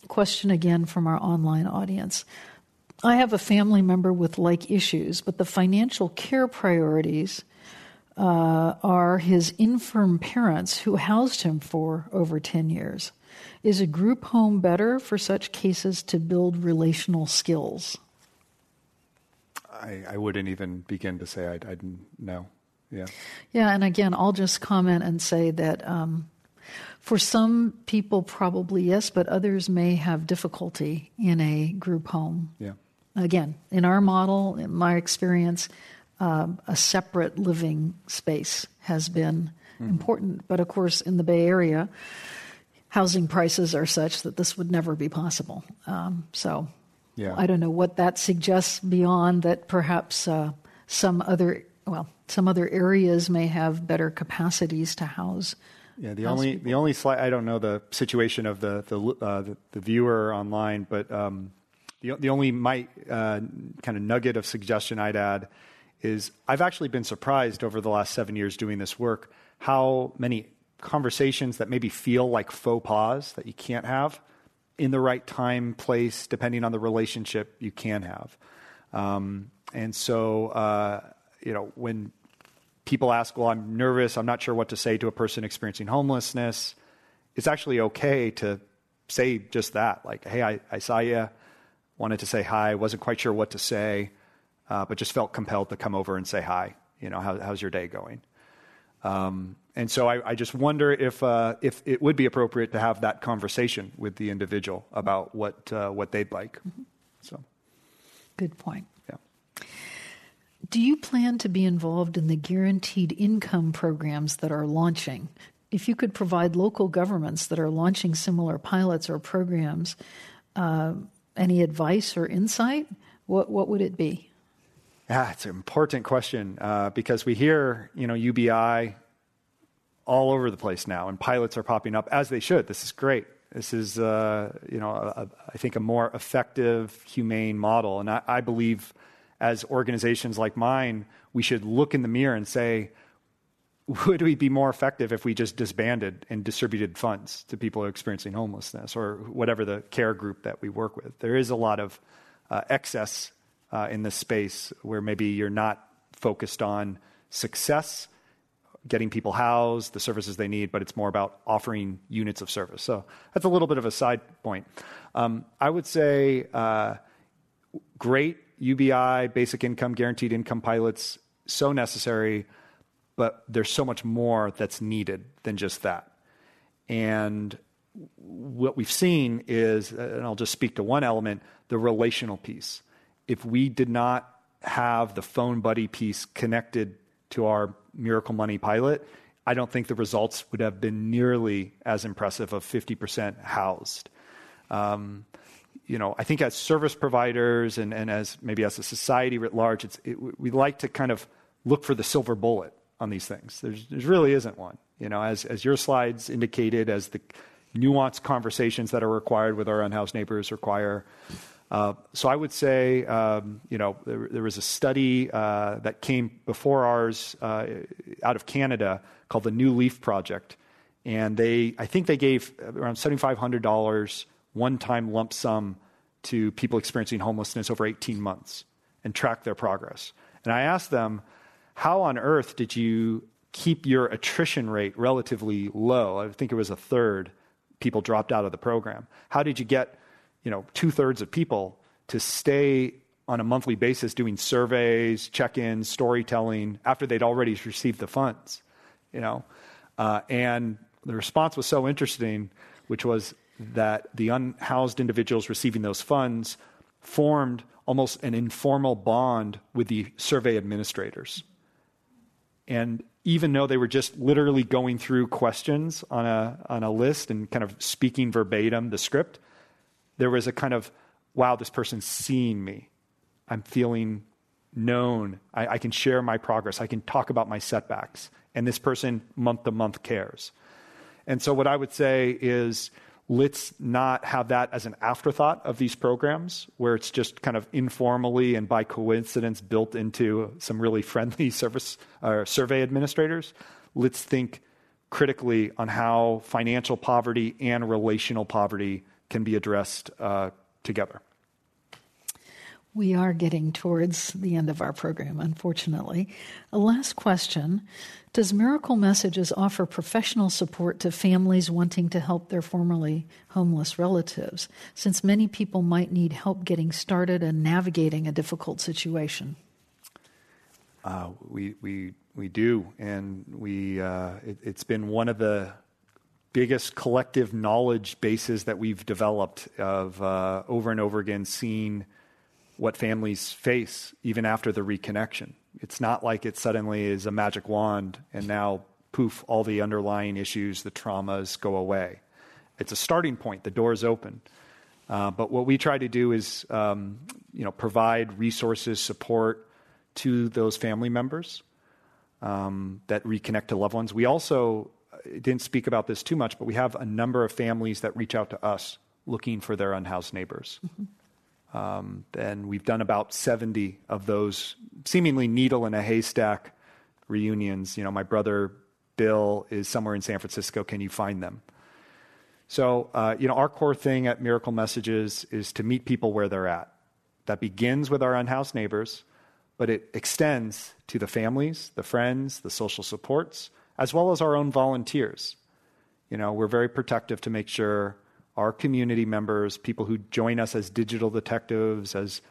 question again from our online audience. I have a family member with like issues, but the financial care priorities uh, are his infirm parents who housed him for over 10 years. Is a group home better for such cases to build relational skills? I, I wouldn't even begin to say I'd, I'd know. Yeah. Yeah, and again, I'll just comment and say that um, for some people, probably yes, but others may have difficulty in a group home. Yeah. Again, in our model, in my experience, um, a separate living space has been important. But of course, in the Bay Area, housing prices are such that this would never be possible. Um, so Yeah. I don't know what that suggests beyond that perhaps uh, some other, well, some other areas may have better capacities to house. Yeah, the house only people. the only slight I don't know the situation of the the uh, the, the viewer online, but um, the the only might uh, kind of nugget of suggestion I'd add is I've actually been surprised over the last seven years doing this work how many conversations that maybe feel like faux pas that you can't have in the right time, place, depending on the relationship you can have. Um, and so, uh, you know, when people ask, well, I'm nervous, I'm not sure what to say to a person experiencing homelessness, it's actually okay to say just that. Like, hey, I, I saw you, wanted to say hi, wasn't quite sure what to say, uh, but just felt compelled to come over and say hi. You know, how, how's your day going? Um, and so I, I just wonder if, uh, if it would be appropriate to have that conversation with the individual about what, uh, what they'd like. So, Good point. yeah. Do you plan to be involved in the guaranteed income programs that are launching? If you could provide local governments that are launching similar pilots or programs uh, any advice or insight, what, what would it be? Yeah, it's an important question uh, because we hear, you know, UBI all over the place now, and pilots are popping up as they should. This is great. This is, uh, you know, a, a, I think a more effective, humane model, and I, I believe, as organizations like mine, we should look in the mirror and say, would we be more effective if we just disbanded and distributed funds to people experiencing homelessness or whatever the care group that we work with? There is a lot of uh, excess uh, in this space where maybe you're not focused on success, getting people housed, the services they need, but it's more about offering units of service. So that's a little bit of a side point. Um, I would say uh, great UBI, basic income, guaranteed income pilots, so necessary, but there's so much more that's needed than just that. And what we've seen is, and I'll just speak to one element, the relational piece. If we did not have the phone buddy piece connected to our Miracle Money pilot, I don't think the results would have been nearly as impressive of 50% housed. Um, you know, I think as service providers and, and as maybe as a society writ large, it's, it, we like to kind of look for the silver bullet on these things. There's, there really isn't one. You know, as, as your slides indicated, as the nuanced conversations that are required with our unhoused neighbors require. Uh, so I would say, um, you know, there, was a study uh, that came before ours uh, out of Canada called the New Leaf Project, and they, I think they gave around seventy-five hundred dollars one-time lump sum to people experiencing homelessness over 18 months and tracked their progress. And I asked them, how on earth did you keep your attrition rate relatively low? I think it was a third people dropped out of the program. How did you get, you know, two thirds of people to stay on a monthly basis doing surveys, check-ins, storytelling after they'd already received the funds? You know, uh, and the response was so interesting, which was that the unhoused individuals receiving those funds formed almost an informal bond with the survey administrators. And even though they were just literally going through questions on a, on a list and kind of speaking verbatim the script, there was a kind of, wow, this person's seeing me. I'm feeling known. I, I can share my progress. I can talk about my setbacks. And this person, month to month, cares. And so, what I would say is, let's not have that as an afterthought of these programs where it's just kind of informally and by coincidence built into some really friendly service uh, survey administrators let's think critically on how financial poverty and relational poverty can be addressed uh, together we are getting towards the end of our program, unfortunately. A last question Does Miracle Messages offer professional support to families wanting to help their formerly homeless relatives, since many people might need help getting started and navigating a difficult situation? Uh, we, we, we do, and we, uh, it, it's been one of the biggest collective knowledge bases that we've developed of uh, over and over again seeing what families face even after the reconnection. It's not like it suddenly is a magic wand and now, poof, all the underlying issues, the traumas go away. It's a starting point, the door is open. Uh, but what we try to do is um, you know, provide resources, support to those family members um, that reconnect to loved ones. We also didn't speak about this too much, but we have a number of families that reach out to us looking for their unhoused neighbors. Mm-hmm. Um, and we've done about 70 of those seemingly needle in a haystack reunions. You know, my brother Bill is somewhere in San Francisco. Can you find them? So, uh, you know, our core thing at Miracle Messages is to meet people where they're at. That begins with our unhoused neighbors, but it extends to the families, the friends, the social supports, as well as our own volunteers. You know, we're very protective to make sure our community members, people who join us as digital detectives, as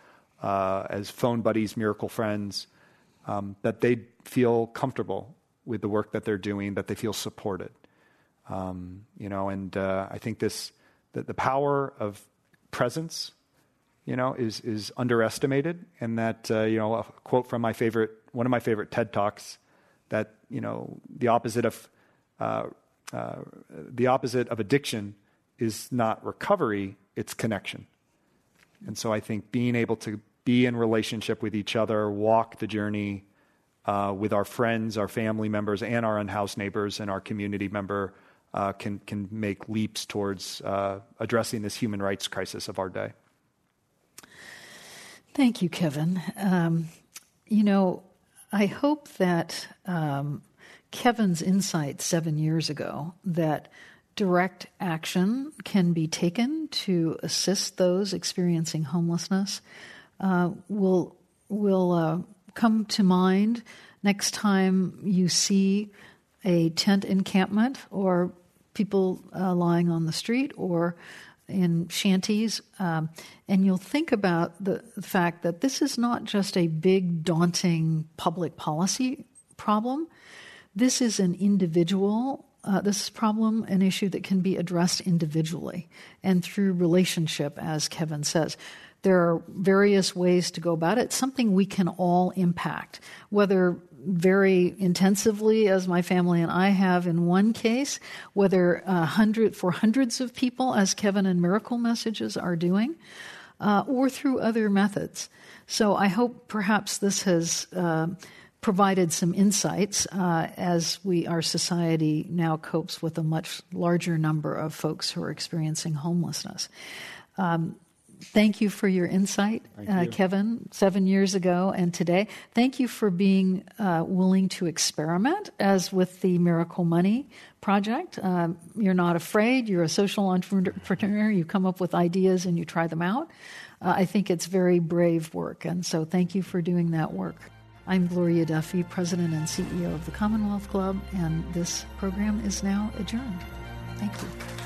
uh, as phone buddies, miracle friends, um, that they feel comfortable with the work that they're doing, that they feel supported. Um, you know, and uh, I think this the, the power of presence, you know, is is underestimated, and that uh, you know a quote from my favorite one of my favorite TED talks that you know the opposite of uh, uh, the opposite of addiction is not recovery, it's connection. And so I think being able to be in relationship with each other, walk the journey uh, with our friends, our family members, and our unhoused neighbors and our community member uh, can, can make leaps towards uh, addressing this human rights crisis of our day. Thank you, Kevin. Um, you know, I hope that um, Kevin's insight seven years ago that direct action can be taken to assist those experiencing homelessness uh, will will uh, come to mind next time you see a tent encampment or people uh, lying on the street or in shanties, um, and you'll think about the, fact that this is not just a big, daunting public policy problem. This is an individual uh, this problem an issue that can be addressed individually and through relationship, as Kevin says. There are various ways to go about it. Something we can all impact, whether very intensively, as my family and I have in one case, whether uh, hundred for hundreds of people, as Kevin and Miracle Messages are doing, uh, or through other methods. So I hope perhaps this has uh, provided some insights uh, as we our society now copes with a much larger number of folks who are experiencing homelessness. Um, thank you for your insight, uh. Kevin, seven years ago and today. Thank you for being uh, willing to experiment, as with the Miracle Money Project. Um, you're not afraid, you're a social entrepreneur, you come up with ideas and you try them out. Uh, I think it's very brave work, and so thank you for doing that work. I'm Gloria Duffy, President and CEO of the Commonwealth Club, and this program is now adjourned. Thank you.